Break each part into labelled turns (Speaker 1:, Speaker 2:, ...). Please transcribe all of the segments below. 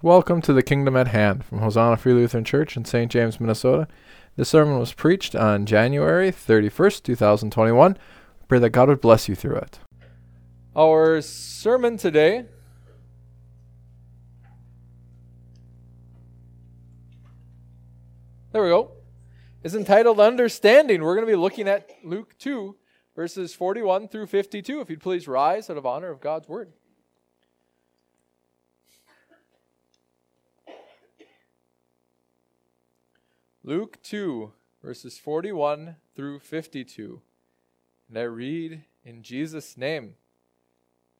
Speaker 1: Welcome to the Kingdom at Hand from Hosanna Free Lutheran Church in St. James, Minnesota. This sermon was preached on January 31st, 2021. Pray that God would bless you through it. Our sermon today There we go. Is entitled Understanding. We're going to be looking at Luke 2 verses 41 through 52. If you'd please rise out of honor of God's word. Luke 2, verses 41 through 52. And I read in Jesus' name.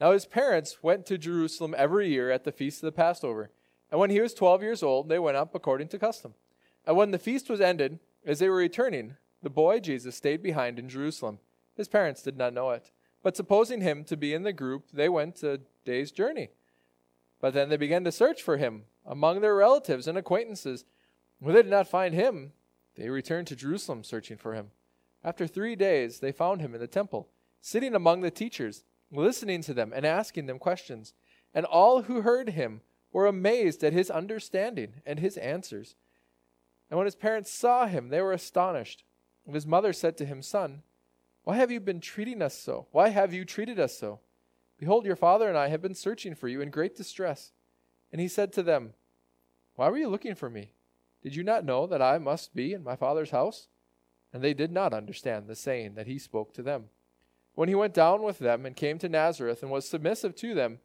Speaker 1: Now his parents went to Jerusalem every year at the feast of the Passover. And when he was 12 years old, they went up according to custom. And when the feast was ended, as they were returning, the boy Jesus stayed behind in Jerusalem. His parents did not know it. But supposing him to be in the group, they went a day's journey. But then they began to search for him among their relatives and acquaintances. When they did not find him, they returned to Jerusalem searching for him. After three days, they found him in the temple, sitting among the teachers, listening to them and asking them questions. And all who heard him were amazed at his understanding and his answers. And when his parents saw him, they were astonished. And his mother said to him, Son, why have you been treating us so? Why have you treated us so? Behold, your father and I have been searching for you in great distress. And he said to them, Why were you looking for me? Did you not know that I must be in my Father's house? And they did not understand the saying that he spoke to them. When he went down with them and came to Nazareth and was submissive to them,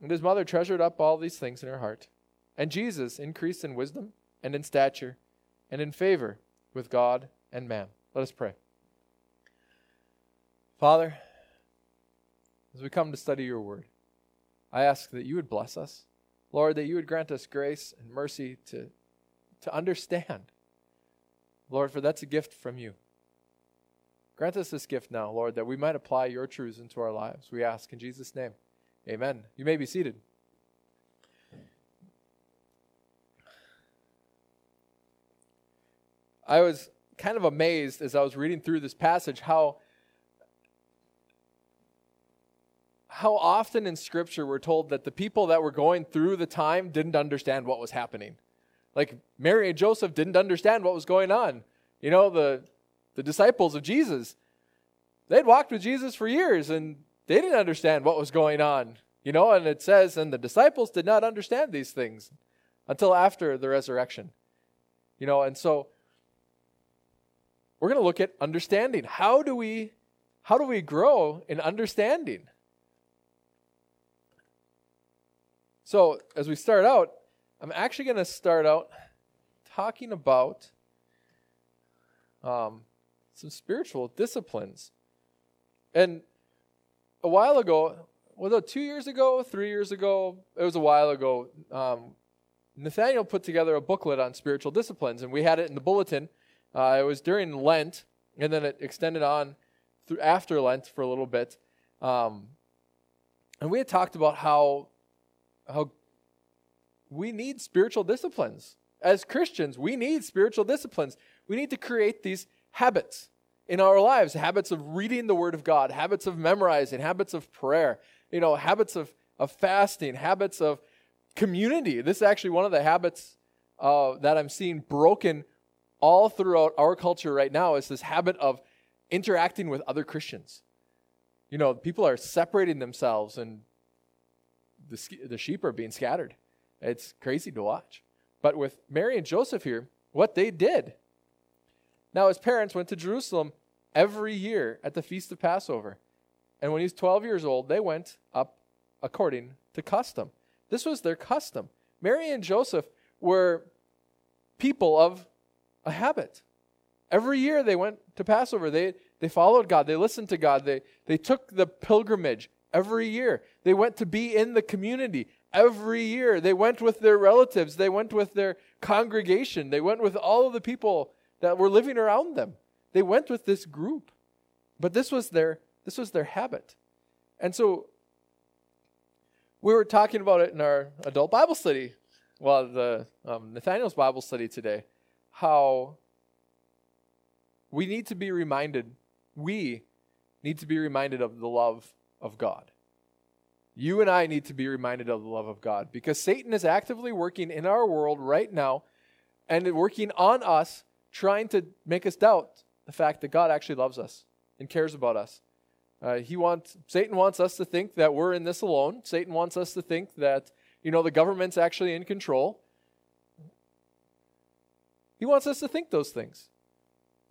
Speaker 1: and his mother treasured up all these things in her heart. And Jesus increased in wisdom and in stature and in favor with God and man. Let us pray. Father, as we come to study your word, I ask that you would bless us. Lord, that you would grant us grace and mercy to to understand. Lord, for that's a gift from you. Grant us this gift now, Lord, that we might apply your truths into our lives. We ask in Jesus' name. Amen. You may be seated. I was kind of amazed as I was reading through this passage how how often in scripture we're told that the people that were going through the time didn't understand what was happening. Like Mary and Joseph didn't understand what was going on. You know, the, the disciples of Jesus, they'd walked with Jesus for years and they didn't understand what was going on. You know, and it says, and the disciples did not understand these things until after the resurrection. You know, and so we're going to look at understanding. How do we how do we grow in understanding? So, as we start out, I'm actually going to start out talking about um, some spiritual disciplines. And a while ago, was it two years ago, three years ago? It was a while ago. Um, Nathaniel put together a booklet on spiritual disciplines, and we had it in the bulletin. Uh, it was during Lent, and then it extended on through after Lent for a little bit. Um, and we had talked about how how we need spiritual disciplines. As Christians, we need spiritual disciplines. We need to create these habits in our lives habits of reading the Word of God, habits of memorizing, habits of prayer, you know, habits of, of fasting, habits of community. This is actually one of the habits uh, that I'm seeing broken all throughout our culture right now is this habit of interacting with other Christians. You know, people are separating themselves and the, the sheep are being scattered. It's crazy to watch. But with Mary and Joseph here, what they did. Now, his parents went to Jerusalem every year at the Feast of Passover. And when he was 12 years old, they went up according to custom. This was their custom. Mary and Joseph were people of a habit. Every year they went to Passover. They, they followed God. They listened to God. They, they took the pilgrimage every year. They went to be in the community every year. They went with their relatives, they went with their congregation, they went with all of the people that were living around them. They went with this group. But this was their this was their habit. And so we were talking about it in our adult Bible study, well, the um, Nathaniel's Bible study today, how we need to be reminded, we need to be reminded of the love of God. You and I need to be reminded of the love of God because Satan is actively working in our world right now and working on us, trying to make us doubt the fact that God actually loves us and cares about us. Uh, he wants Satan wants us to think that we're in this alone. Satan wants us to think that you know the government's actually in control. He wants us to think those things.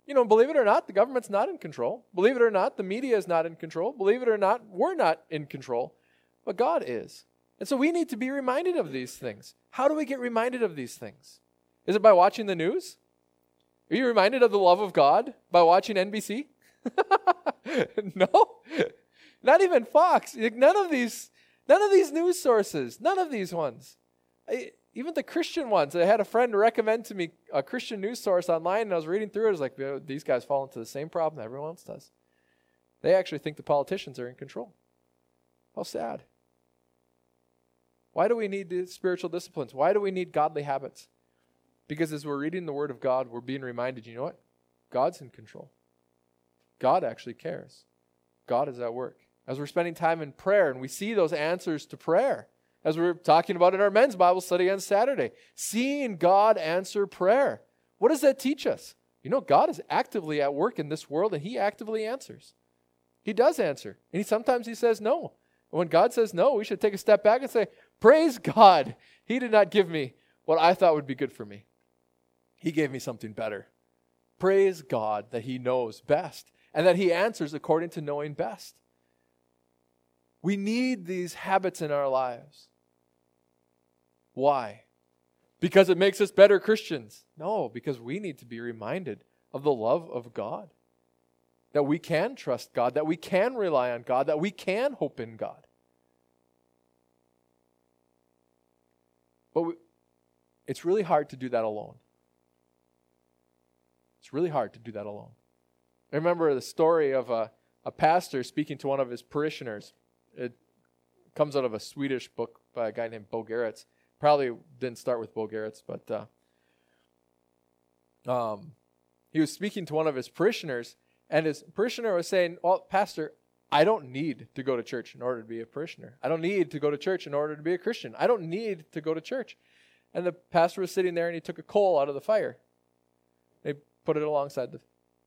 Speaker 1: You know, believe it or not, the government's not in control. Believe it or not, the media is not in control. Believe it or not, we're not in control. But God is. And so we need to be reminded of these things. How do we get reminded of these things? Is it by watching the news? Are you reminded of the love of God by watching NBC? no. Not even Fox. None of these none of these news sources, none of these ones. I, even the Christian ones. I had a friend recommend to me a Christian news source online and I was reading through it. I was like, these guys fall into the same problem that everyone else does. They actually think the politicians are in control. How sad. Why do we need spiritual disciplines? Why do we need godly habits? Because as we're reading the Word of God, we're being reminded you know what? God's in control. God actually cares. God is at work. As we're spending time in prayer and we see those answers to prayer, as we are talking about in our men's Bible study on Saturday, seeing God answer prayer. What does that teach us? You know, God is actively at work in this world and He actively answers. He does answer. And he, sometimes He says no. And when God says no, we should take a step back and say, Praise God. He did not give me what I thought would be good for me. He gave me something better. Praise God that He knows best and that He answers according to knowing best. We need these habits in our lives. Why? Because it makes us better Christians. No, because we need to be reminded of the love of God. That we can trust God, that we can rely on God, that we can hope in God. But we, it's really hard to do that alone. It's really hard to do that alone. I remember the story of a, a pastor speaking to one of his parishioners. It comes out of a Swedish book by a guy named Bo Giertz. Probably didn't start with Bo Giertz, but uh, um, he was speaking to one of his parishioners, and his parishioner was saying, Well, Pastor, I don't need to go to church in order to be a parishioner. I don't need to go to church in order to be a Christian. I don't need to go to church. And the pastor was sitting there and he took a coal out of the fire. They put it alongside the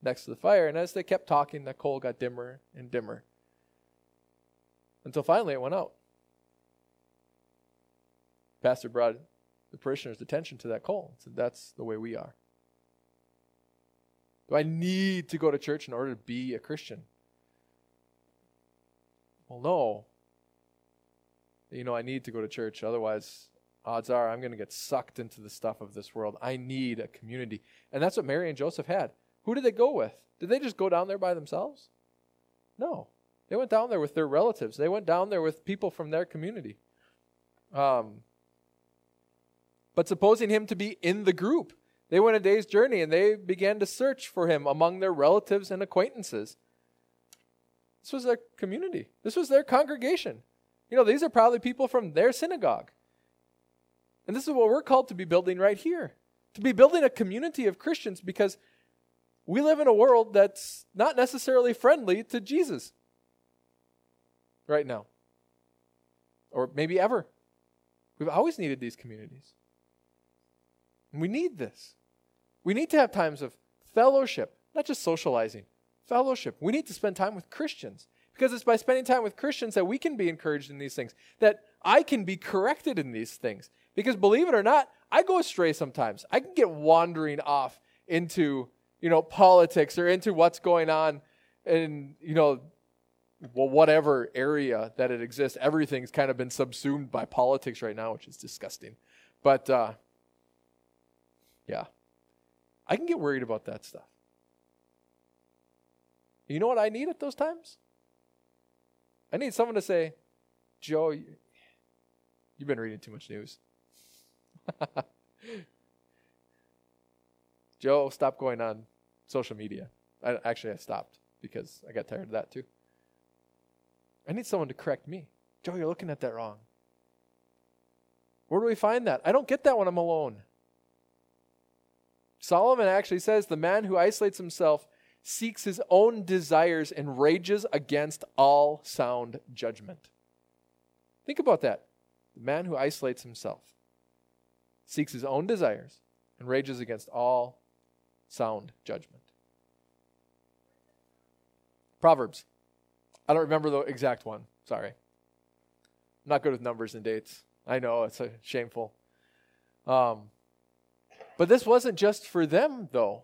Speaker 1: next to the fire, and as they kept talking, the coal got dimmer and dimmer. Until finally it went out. Pastor brought the parishioners' attention to that coal and said, That's the way we are. Do I need to go to church in order to be a Christian? Well, no. You know, I need to go to church. Otherwise, odds are I'm going to get sucked into the stuff of this world. I need a community. And that's what Mary and Joseph had. Who did they go with? Did they just go down there by themselves? No. They went down there with their relatives, they went down there with people from their community. Um, but supposing him to be in the group, they went a day's journey and they began to search for him among their relatives and acquaintances. This was their community, this was their congregation. You know, these are probably people from their synagogue. And this is what we're called to be building right here to be building a community of Christians because we live in a world that's not necessarily friendly to Jesus right now, or maybe ever. We've always needed these communities. And we need this. We need to have times of fellowship, not just socializing, fellowship. We need to spend time with Christians because it's by spending time with Christians that we can be encouraged in these things, that I can be corrected in these things. Because believe it or not, I go astray sometimes. I can get wandering off into, you know, politics or into what's going on in, you know, well, whatever area that it exists. Everything's kind of been subsumed by politics right now, which is disgusting. But uh, yeah. I can get worried about that stuff. You know what I need at those times? I need someone to say, Joe, you've been reading too much news. Joe, stop going on social media. I, actually, I stopped because I got tired of that too. I need someone to correct me. Joe, you're looking at that wrong. Where do we find that? I don't get that when I'm alone. Solomon actually says the man who isolates himself seeks his own desires and rages against all sound judgment. Think about that. The man who isolates himself, seeks his own desires, and rages against all sound judgment. Proverbs. I don't remember the exact one. Sorry. I'm not good with numbers and dates. I know it's a shameful. Um, but this wasn't just for them, though.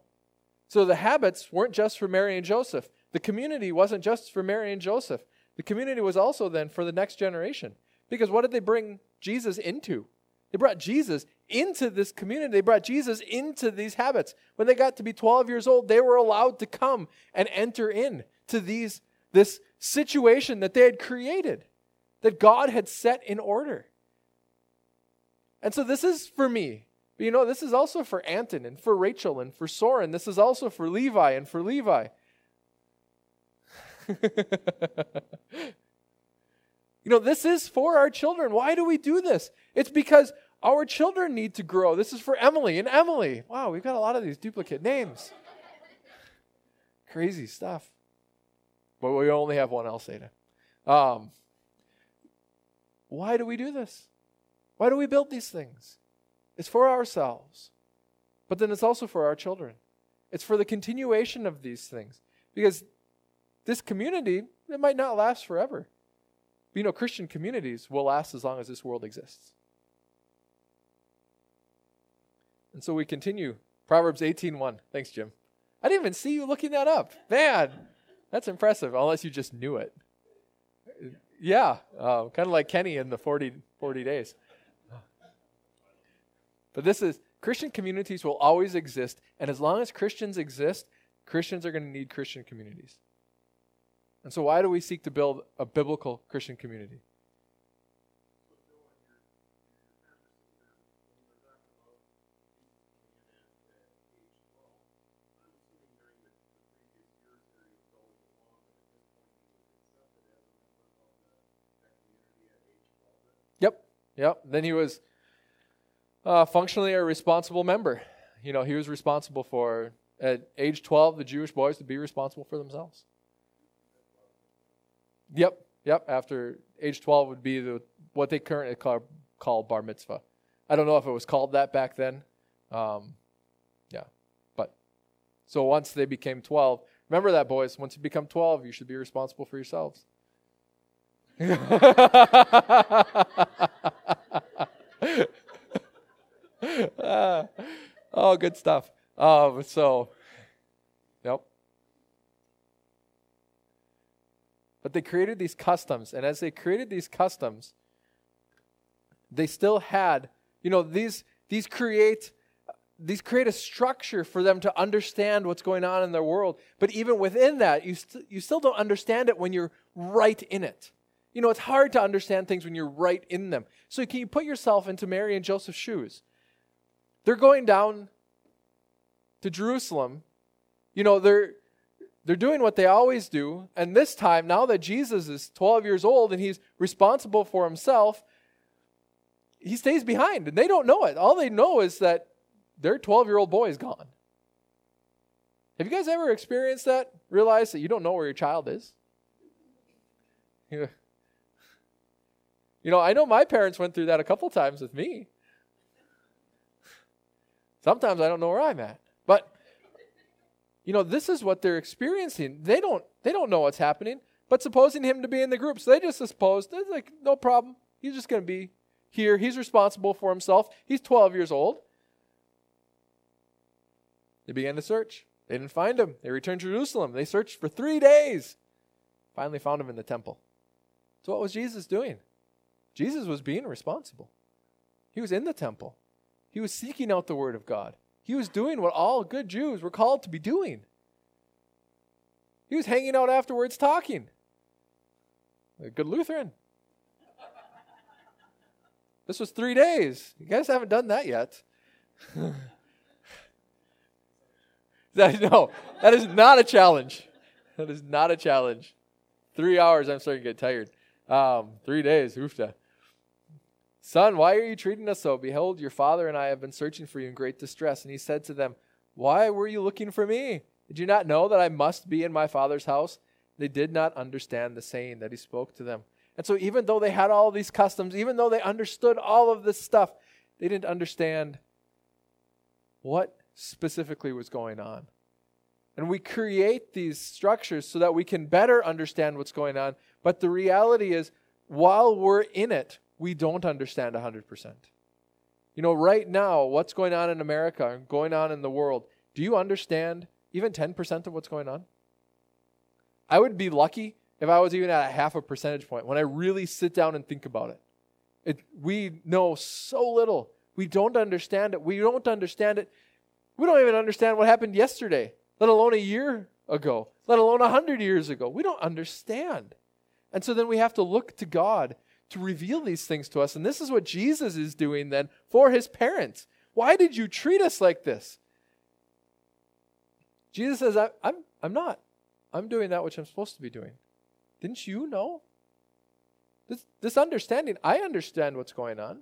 Speaker 1: So the habits weren't just for Mary and Joseph. The community wasn't just for Mary and Joseph. The community was also then for the next generation. Because what did they bring Jesus into? They brought Jesus into this community. They brought Jesus into these habits. When they got to be 12 years old, they were allowed to come and enter in to these this situation that they had created, that God had set in order. And so this is for me. But you know, this is also for Anton and for Rachel and for Soren. This is also for Levi and for Levi. you know, this is for our children. Why do we do this? It's because our children need to grow. This is for Emily and Emily. Wow, we've got a lot of these duplicate names. Crazy stuff. But we only have one Alceda. Um, why do we do this? Why do we build these things? It's for ourselves, but then it's also for our children. It's for the continuation of these things. Because this community, it might not last forever. But you know, Christian communities will last as long as this world exists. And so we continue. Proverbs 18:1. Thanks, Jim. I didn't even see you looking that up. Man, that's impressive, unless you just knew it. Yeah, uh, kind of like Kenny in the 40, 40 days. But this is Christian communities will always exist, and as long as Christians exist, Christians are going to need Christian communities. And so, why do we seek to build a biblical Christian community? Yep, yep. Then he was uh, functionally a responsible member. You know, he was responsible for, at age 12, the Jewish boys to be responsible for themselves. Yep, yep. After age 12 would be the what they currently call, call bar mitzvah. I don't know if it was called that back then. Um, yeah, but so once they became 12, remember that, boys. Once you become 12, you should be responsible for yourselves. oh, good stuff. Um, so, yep. But they created these customs, and as they created these customs, they still had, you know, these these create these create a structure for them to understand what's going on in their world. But even within that, you st- you still don't understand it when you're right in it. You know, it's hard to understand things when you're right in them. So can you put yourself into Mary and Joseph's shoes? They're going down to Jerusalem. You know, they're they're doing what they always do, and this time now that Jesus is 12 years old and he's responsible for himself, he stays behind and they don't know it. All they know is that their 12-year-old boy is gone. Have you guys ever experienced that? Realize that you don't know where your child is? You know, I know my parents went through that a couple times with me. Sometimes I don't know where I'm at. But you know, this is what they're experiencing. They don't they don't know what's happening. But supposing him to be in the group, so they just suppose like no problem. He's just going to be here. He's responsible for himself. He's 12 years old. They began to search. They didn't find him. They returned to Jerusalem. They searched for three days. Finally found him in the temple. So what was Jesus doing? Jesus was being responsible. He was in the temple. He was seeking out the Word of God. He was doing what all good Jews were called to be doing. He was hanging out afterwards talking. A good Lutheran. This was three days. You guys haven't done that yet. that, no, that is not a challenge. That is not a challenge. Three hours, I'm starting to get tired. Um, three days, oofta. Son, why are you treating us so? Behold, your father and I have been searching for you in great distress. And he said to them, Why were you looking for me? Did you not know that I must be in my father's house? They did not understand the saying that he spoke to them. And so, even though they had all these customs, even though they understood all of this stuff, they didn't understand what specifically was going on. And we create these structures so that we can better understand what's going on. But the reality is, while we're in it, we don't understand 100%. You know, right now, what's going on in America and going on in the world, do you understand even 10% of what's going on? I would be lucky if I was even at a half a percentage point when I really sit down and think about it. it we know so little. We don't understand it. We don't understand it. We don't even understand what happened yesterday, let alone a year ago, let alone a hundred years ago. We don't understand. And so then we have to look to God to reveal these things to us. And this is what Jesus is doing then for his parents. Why did you treat us like this? Jesus says, I, am I'm, I'm not. I'm doing that which I'm supposed to be doing. Didn't you know? This, this understanding, I understand what's going on.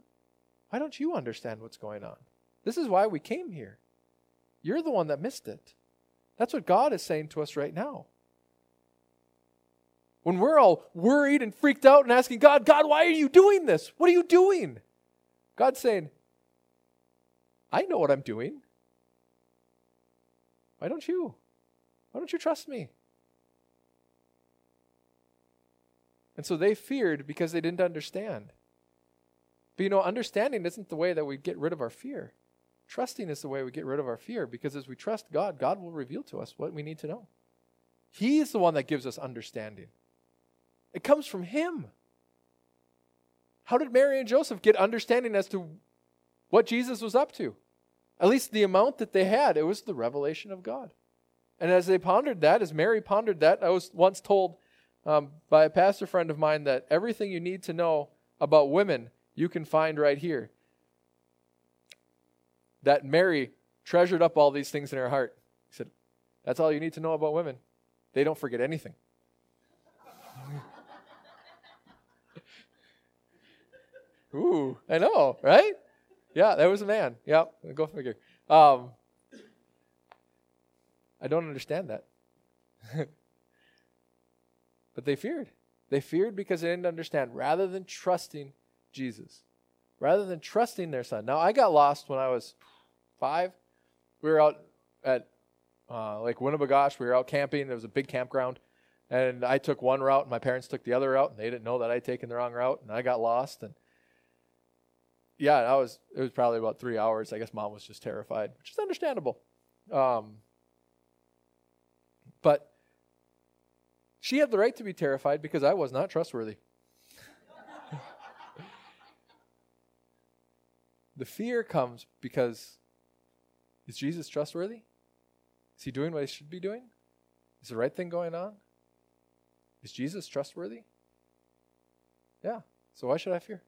Speaker 1: Why don't you understand what's going on? This is why we came here. You're the one that missed it. That's what God is saying to us right now. When we're all worried and freaked out and asking God, God, why are you doing this? What are you doing? God's saying, I know what I'm doing. Why don't you? Why don't you trust me? And so they feared because they didn't understand. But you know, understanding isn't the way that we get rid of our fear. Trusting is the way we get rid of our fear because as we trust God, God will reveal to us what we need to know. He's the one that gives us understanding. It comes from Him. How did Mary and Joseph get understanding as to what Jesus was up to? At least the amount that they had, it was the revelation of God. And as they pondered that, as Mary pondered that, I was once told um, by a pastor friend of mine that everything you need to know about women you can find right here. That Mary treasured up all these things in her heart. He said, That's all you need to know about women. They don't forget anything. Ooh, I know, right? Yeah, that was a man. Yeah, go figure. Um, I don't understand that. but they feared. They feared because they didn't understand. Rather than trusting Jesus, rather than trusting their son. Now, I got lost when I was five. We were out at uh, Lake Winnebagosh. We were out camping. There was a big campground. And I took one route, and my parents took the other route, and they didn't know that I'd taken the wrong route, and I got lost. And yeah, I was. It was probably about three hours. I guess mom was just terrified, which is understandable. Um, but she had the right to be terrified because I was not trustworthy. the fear comes because is Jesus trustworthy? Is he doing what he should be doing? Is the right thing going on? Is Jesus trustworthy? Yeah. So why should I fear?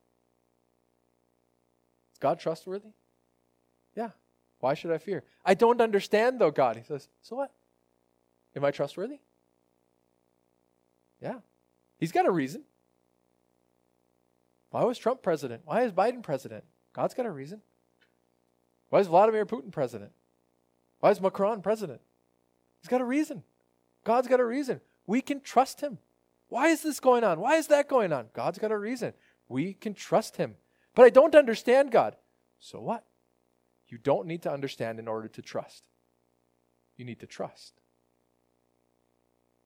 Speaker 1: God trustworthy? Yeah. Why should I fear? I don't understand, though, God. He says, So what? Am I trustworthy? Yeah. He's got a reason. Why was Trump president? Why is Biden president? God's got a reason. Why is Vladimir Putin president? Why is Macron president? He's got a reason. God's got a reason. We can trust him. Why is this going on? Why is that going on? God's got a reason. We can trust him. But I don't understand God. So what? You don't need to understand in order to trust. You need to trust.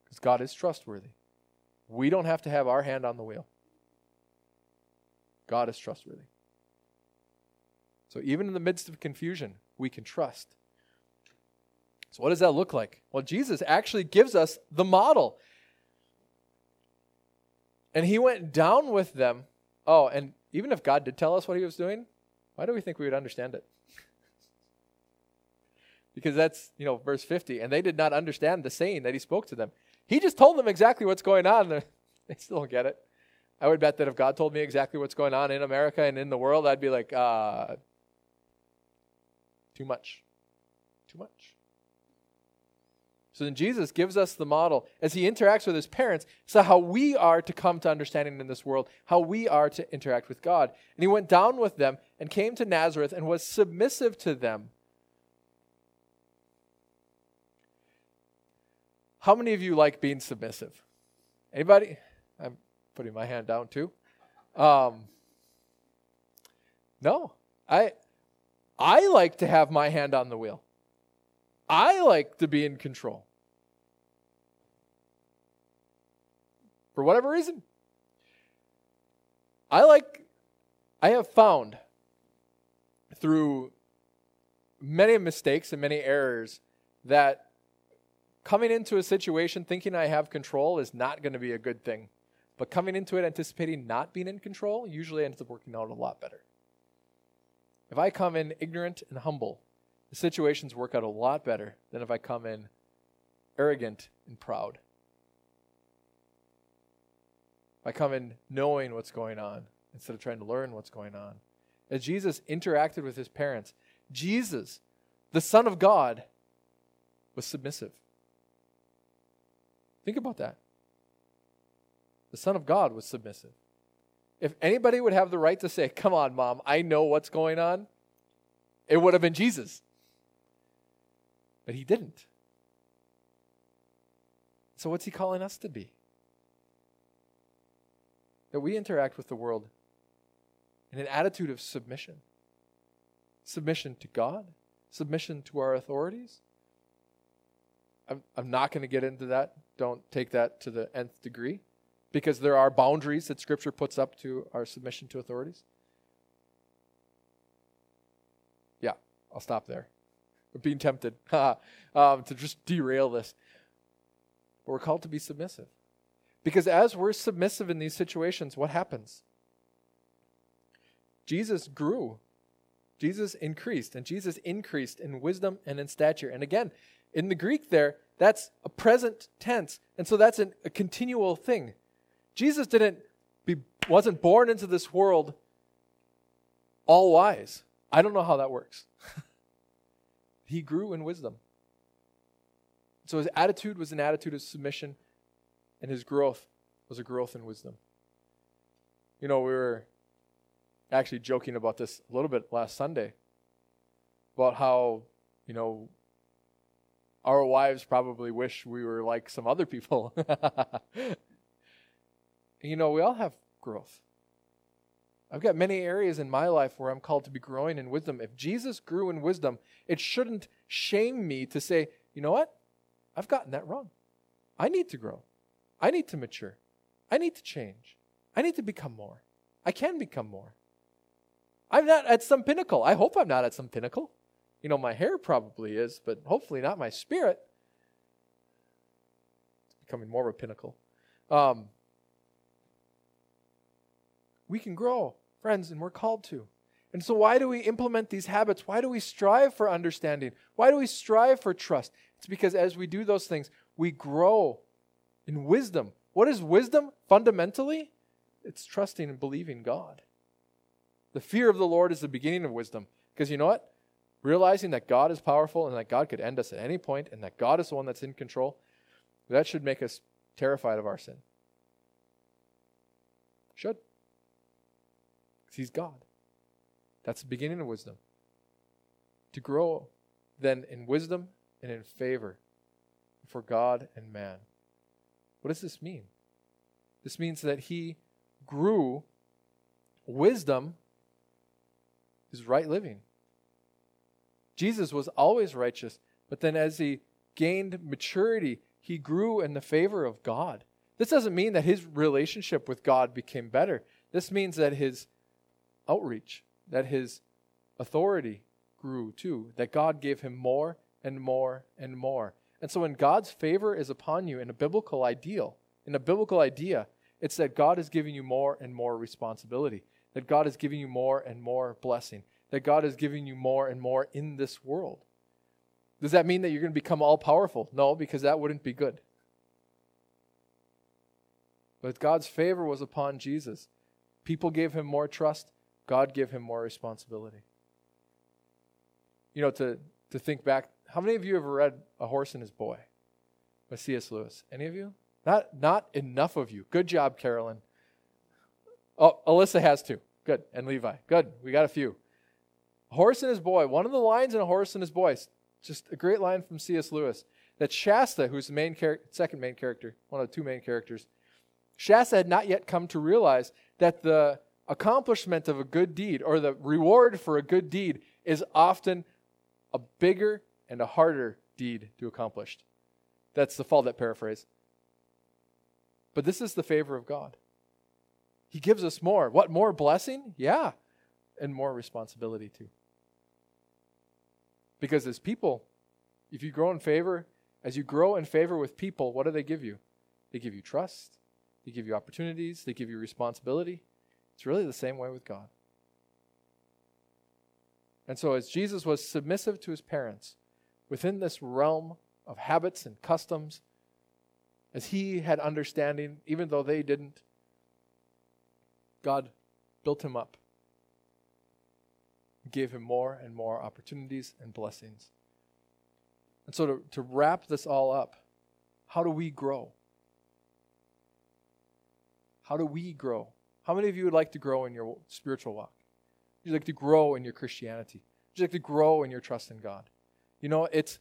Speaker 1: Because God is trustworthy. We don't have to have our hand on the wheel. God is trustworthy. So even in the midst of confusion, we can trust. So, what does that look like? Well, Jesus actually gives us the model. And he went down with them. Oh, and even if God did tell us what he was doing, why do we think we would understand it? because that's, you know, verse 50. And they did not understand the saying that he spoke to them. He just told them exactly what's going on. They still don't get it. I would bet that if God told me exactly what's going on in America and in the world, I'd be like, uh, too much. Too much. So then Jesus gives us the model as he interacts with his parents, so how we are to come to understanding in this world, how we are to interact with God. And he went down with them and came to Nazareth and was submissive to them. How many of you like being submissive? Anybody? I'm putting my hand down too. Um, no, I I like to have my hand on the wheel. I like to be in control. For whatever reason. I like I have found through many mistakes and many errors that coming into a situation thinking I have control is not going to be a good thing. But coming into it anticipating not being in control usually ends up working out a lot better. If I come in ignorant and humble, the situations work out a lot better than if I come in arrogant and proud. Come in knowing what's going on instead of trying to learn what's going on. As Jesus interacted with his parents, Jesus, the Son of God, was submissive. Think about that. The Son of God was submissive. If anybody would have the right to say, Come on, mom, I know what's going on, it would have been Jesus. But he didn't. So, what's he calling us to be? That we interact with the world in an attitude of submission submission to God, submission to our authorities. I'm, I'm not going to get into that. Don't take that to the nth degree because there are boundaries that Scripture puts up to our submission to authorities. Yeah, I'll stop there. I'm being tempted um, to just derail this. But we're called to be submissive. Because as we're submissive in these situations, what happens? Jesus grew. Jesus increased, and Jesus increased in wisdom and in stature. And again, in the Greek, there, that's a present tense. And so that's an, a continual thing. Jesus didn't be, wasn't born into this world all wise. I don't know how that works. he grew in wisdom. So his attitude was an attitude of submission, and his growth was a growth in wisdom. You know, we were actually joking about this a little bit last Sunday about how, you know, our wives probably wish we were like some other people. you know, we all have growth. I've got many areas in my life where I'm called to be growing in wisdom. If Jesus grew in wisdom, it shouldn't shame me to say, you know what? I've gotten that wrong. I need to grow. I need to mature. I need to change. I need to become more. I can become more. I'm not at some pinnacle. I hope I'm not at some pinnacle. You know, my hair probably is, but hopefully not my spirit. It's becoming more of a pinnacle. Um, we can grow, friends, and we're called to. And so, why do we implement these habits? Why do we strive for understanding? Why do we strive for trust? It's because as we do those things, we grow in wisdom. What is wisdom fundamentally? It's trusting and believing God. The fear of the Lord is the beginning of wisdom. Because you know what? Realizing that God is powerful and that God could end us at any point and that God is the one that's in control, that should make us terrified of our sin. Should. Because He's God. That's the beginning of wisdom. To grow then in wisdom and in favor for God and man. What does this mean? This means that he grew wisdom is right living. Jesus was always righteous, but then as he gained maturity, he grew in the favor of God. This doesn't mean that his relationship with God became better. This means that his outreach, that his authority grew too, that God gave him more and more and more. And so when God's favor is upon you in a biblical ideal, in a biblical idea, it's that God is giving you more and more responsibility that God is giving you more and more blessing, that God is giving you more and more in this world. Does that mean that you're going to become all powerful? No, because that wouldn't be good. But God's favor was upon Jesus. People gave him more trust, God gave him more responsibility. You know, to, to think back, how many of you have read A Horse and His Boy by C.S. Lewis? Any of you? Not, not enough of you. Good job, Carolyn. Oh, Alyssa has two. Good. And Levi. Good. We got a few. A horse and his boy. One of the lines in A Horse and His Boy. Just a great line from C.S. Lewis. That Shasta, who's the main char- second main character, one of the two main characters, Shasta had not yet come to realize that the accomplishment of a good deed or the reward for a good deed is often a bigger and a harder deed to accomplish. That's the Fauldett paraphrase. But this is the favor of God. He gives us more. What more blessing? Yeah. And more responsibility too. Because as people, if you grow in favor, as you grow in favor with people, what do they give you? They give you trust, they give you opportunities, they give you responsibility. It's really the same way with God. And so, as Jesus was submissive to his parents within this realm of habits and customs, as he had understanding, even though they didn't, God built him up, gave him more and more opportunities and blessings. And so, to, to wrap this all up, how do we grow? How do we grow? How many of you would like to grow in your spiritual walk? Would you like to grow in your Christianity? Would you like to grow in your trust in God? You know, it's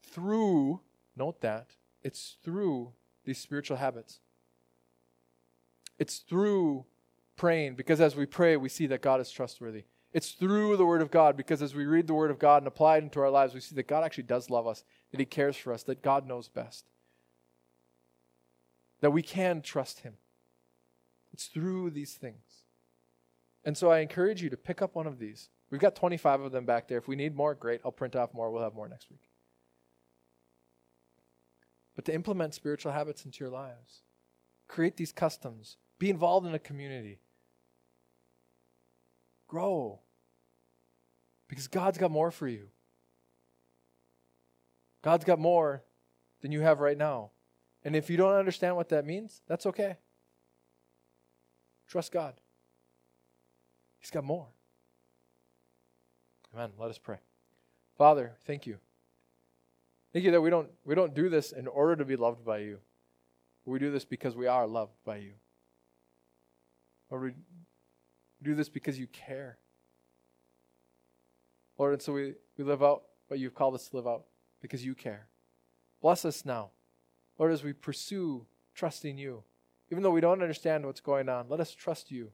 Speaker 1: through, note that, it's through these spiritual habits. It's through praying, because as we pray, we see that God is trustworthy. It's through the Word of God, because as we read the Word of God and apply it into our lives, we see that God actually does love us, that He cares for us, that God knows best, that we can trust Him. It's through these things. And so I encourage you to pick up one of these. We've got 25 of them back there. If we need more, great. I'll print off more. We'll have more next week. But to implement spiritual habits into your lives, create these customs, be involved in a community, grow. Because God's got more for you. God's got more than you have right now. And if you don't understand what that means, that's okay. Trust God. He's got more. Amen. Let us pray. Father, thank you. Thank you that we don't we don't do this in order to be loved by you. We do this because we are loved by you. Or we do this because you care. Lord, and so we, we live out what you've called us to live out because you care. Bless us now. Lord, as we pursue trusting you, even though we don't understand what's going on, let us trust you.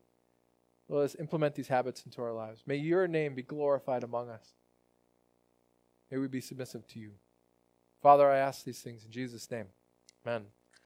Speaker 1: Let us implement these habits into our lives. May your name be glorified among us. May we be submissive to you. Father, I ask these things in Jesus' name. Amen.